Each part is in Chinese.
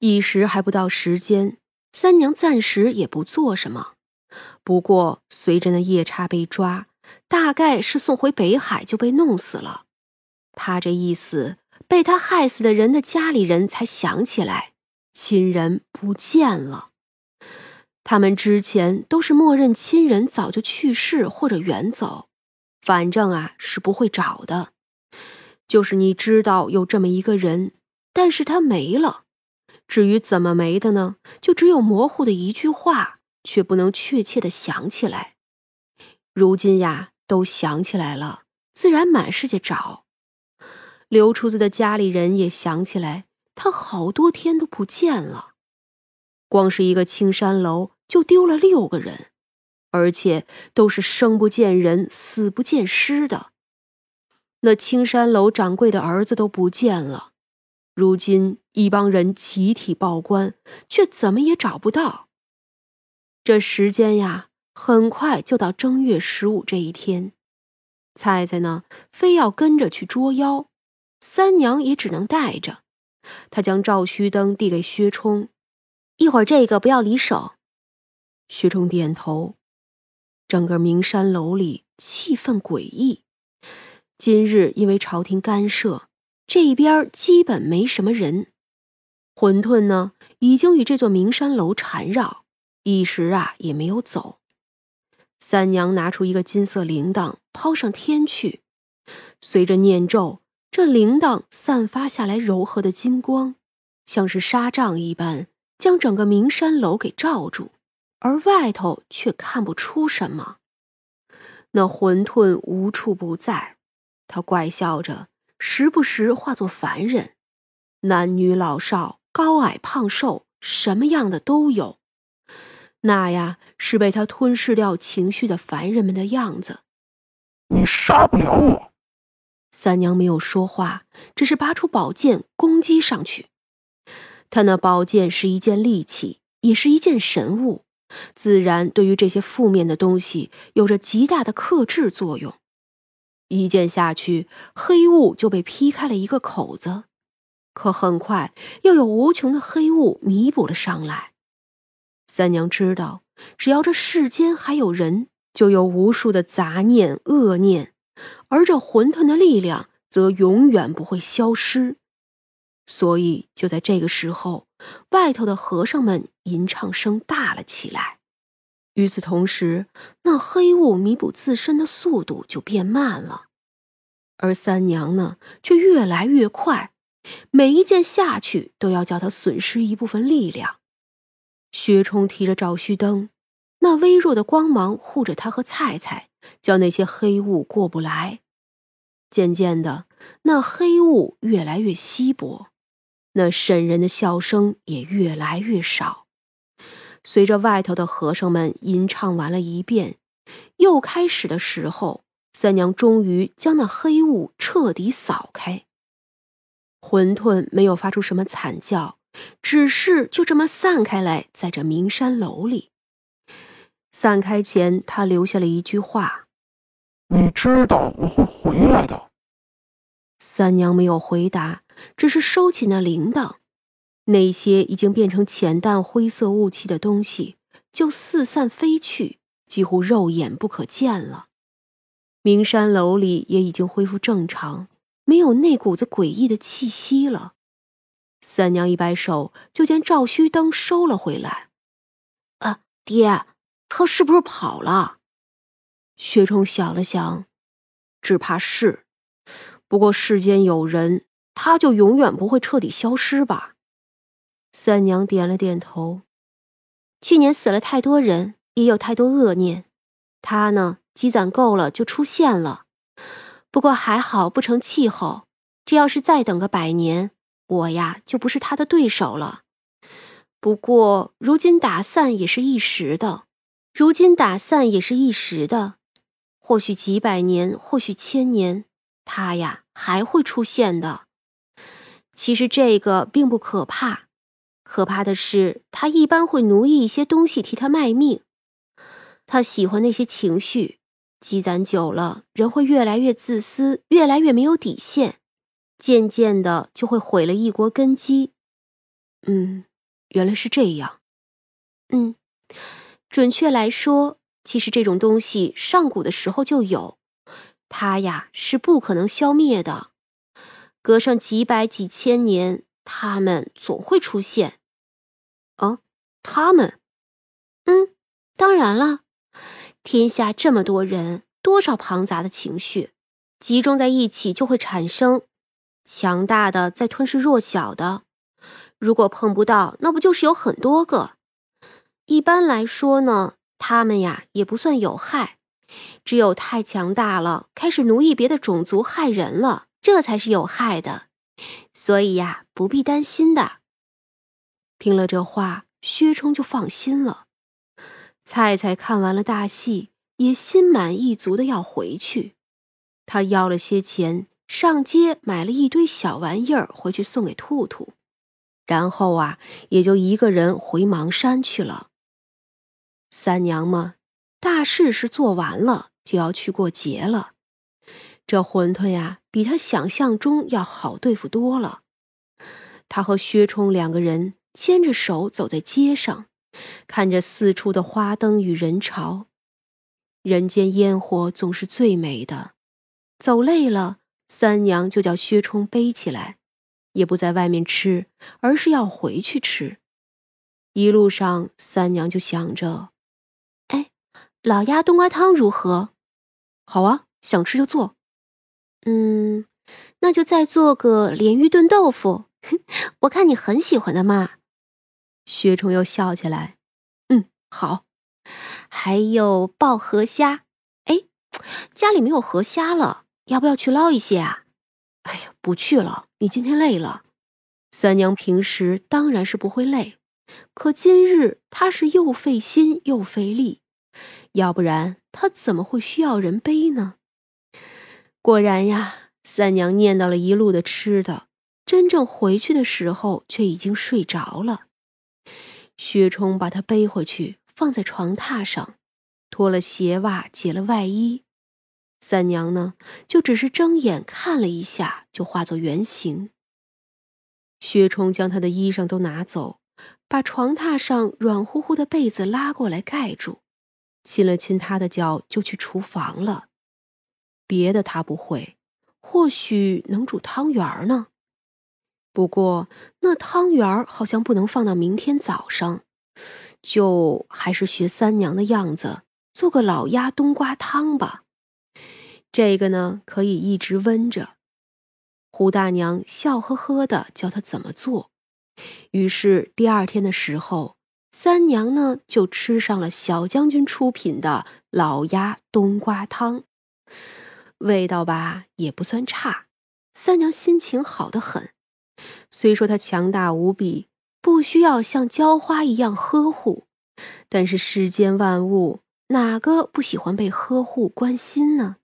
一时还不到时间，三娘暂时也不做什么。不过随着那夜叉被抓，大概是送回北海就被弄死了。他这一死，被他害死的人的家里人才想起来，亲人不见了。他们之前都是默认亲人早就去世或者远走，反正啊是不会找的。就是你知道有这么一个人，但是他没了。至于怎么没的呢？就只有模糊的一句话，却不能确切的想起来。如今呀，都想起来了，自然满世界找。刘厨子的家里人也想起来，他好多天都不见了。光是一个青山楼就丢了六个人，而且都是生不见人，死不见尸的。那青山楼掌柜的儿子都不见了，如今一帮人集体报官，却怎么也找不到。这时间呀，很快就到正月十五这一天。菜菜呢，非要跟着去捉妖。三娘也只能带着，她将照虚灯递给薛冲，一会儿这个不要离手。薛冲点头。整个名山楼里气氛诡异。今日因为朝廷干涉，这边基本没什么人。馄饨呢，已经与这座名山楼缠绕，一时啊也没有走。三娘拿出一个金色铃铛，抛上天去，随着念咒。这铃铛散发下来柔和的金光，像是纱帐一般，将整个名山楼给罩住，而外头却看不出什么。那馄饨无处不在，他怪笑着，时不时化作凡人，男女老少、高矮胖瘦，什么样的都有。那呀，是被他吞噬掉情绪的凡人们的样子。你杀不了我。三娘没有说话，只是拔出宝剑攻击上去。她那宝剑是一件利器，也是一件神物，自然对于这些负面的东西有着极大的克制作用。一剑下去，黑雾就被劈开了一个口子，可很快又有无穷的黑雾弥补了上来。三娘知道，只要这世间还有人，就有无数的杂念、恶念。而这混沌的力量则永远不会消失，所以就在这个时候，外头的和尚们吟唱声大了起来。与此同时，那黑雾弥补自身的速度就变慢了，而三娘呢，却越来越快，每一剑下去都要叫他损失一部分力量。薛冲提着照虚灯，那微弱的光芒护着他和菜菜。叫那些黑雾过不来。渐渐的，那黑雾越来越稀薄，那渗人的笑声也越来越少。随着外头的和尚们吟唱完了一遍，又开始的时候，三娘终于将那黑雾彻底扫开。馄饨没有发出什么惨叫，只是就这么散开来，在这名山楼里。散开前，他留下了一句话：“你知道我会回来的。”三娘没有回答，只是收起那铃铛。那些已经变成浅淡灰色雾气的东西就四散飞去，几乎肉眼不可见了。名山楼里也已经恢复正常，没有那股子诡异的气息了。三娘一摆手，就将照虚灯收了回来。“啊，爹。”他是不是跑了？薛冲想了想，只怕是。不过世间有人，他就永远不会彻底消失吧？三娘点了点头。去年死了太多人，也有太多恶念，他呢积攒够了就出现了。不过还好不成气候，这要是再等个百年，我呀就不是他的对手了。不过如今打散也是一时的。如今打散也是一时的，或许几百年，或许千年，他呀还会出现的。其实这个并不可怕，可怕的是他一般会奴役一些东西替他卖命。他喜欢那些情绪，积攒久了，人会越来越自私，越来越没有底线，渐渐的就会毁了一国根基。嗯，原来是这样。嗯，准确来说，其实这种东西上古的时候就有，它呀是不可能消灭的。隔上几百几千年，他们总会出现。他们？嗯，当然了，天下这么多人，多少庞杂的情绪集中在一起，就会产生强大的在吞噬弱小的。如果碰不到，那不就是有很多个？一般来说呢，他们呀也不算有害，只有太强大了，开始奴役别的种族，害人了，这才是有害的。所以呀，不必担心的。听了这话，薛冲就放心了。菜菜看完了大戏，也心满意足的要回去。他要了些钱，上街买了一堆小玩意儿回去送给兔兔。然后啊，也就一个人回邙山去了。三娘嘛，大事是做完了，就要去过节了。这馄饨呀，比他想象中要好对付多了。他和薛冲两个人牵着手走在街上，看着四处的花灯与人潮。人间烟火总是最美的。走累了，三娘就叫薛冲背起来。也不在外面吃，而是要回去吃。一路上，三娘就想着：“哎，老鸭冬瓜汤如何？好啊，想吃就做。嗯，那就再做个鲢鱼炖豆腐，我看你很喜欢的嘛。”薛冲又笑起来：“嗯，好。还有爆河虾，哎，家里没有河虾了，要不要去捞一些啊？”哎呀，不去了。你今天累了。三娘平时当然是不会累，可今日她是又费心又费力，要不然她怎么会需要人背呢？果然呀，三娘念叨了一路的吃的，真正回去的时候却已经睡着了。薛冲把她背回去，放在床榻上，脱了鞋袜，解了外衣。三娘呢，就只是睁眼看了一下，就化作原形。薛冲将他的衣裳都拿走，把床榻上软乎乎的被子拉过来盖住，亲了亲他的脚，就去厨房了。别的他不会，或许能煮汤圆呢。不过那汤圆好像不能放到明天早上，就还是学三娘的样子，做个老鸭冬瓜汤吧。这个呢，可以一直温着。胡大娘笑呵呵的教他怎么做，于是第二天的时候，三娘呢就吃上了小将军出品的老鸭冬瓜汤，味道吧也不算差。三娘心情好得很，虽说她强大无比，不需要像娇花一样呵护，但是世间万物哪个不喜欢被呵护关心呢？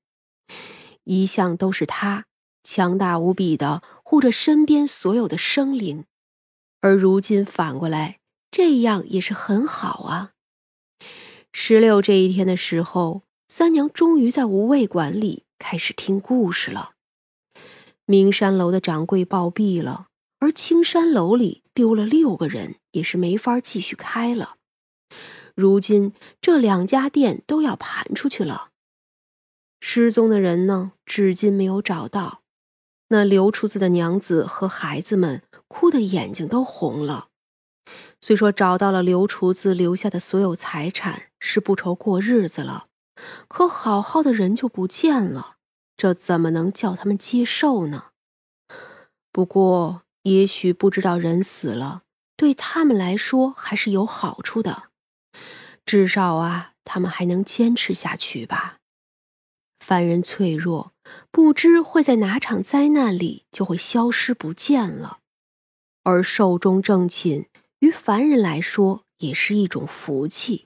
一向都是他强大无比的护着身边所有的生灵，而如今反过来，这样也是很好啊。十六这一天的时候，三娘终于在无味馆里开始听故事了。名山楼的掌柜暴毙了，而青山楼里丢了六个人，也是没法继续开了。如今这两家店都要盘出去了。失踪的人呢，至今没有找到。那刘厨子的娘子和孩子们哭得眼睛都红了。虽说找到了刘厨子留下的所有财产，是不愁过日子了，可好好的人就不见了，这怎么能叫他们接受呢？不过，也许不知道人死了，对他们来说还是有好处的，至少啊，他们还能坚持下去吧。凡人脆弱，不知会在哪场灾难里就会消失不见了，而寿终正寝于凡人来说也是一种福气。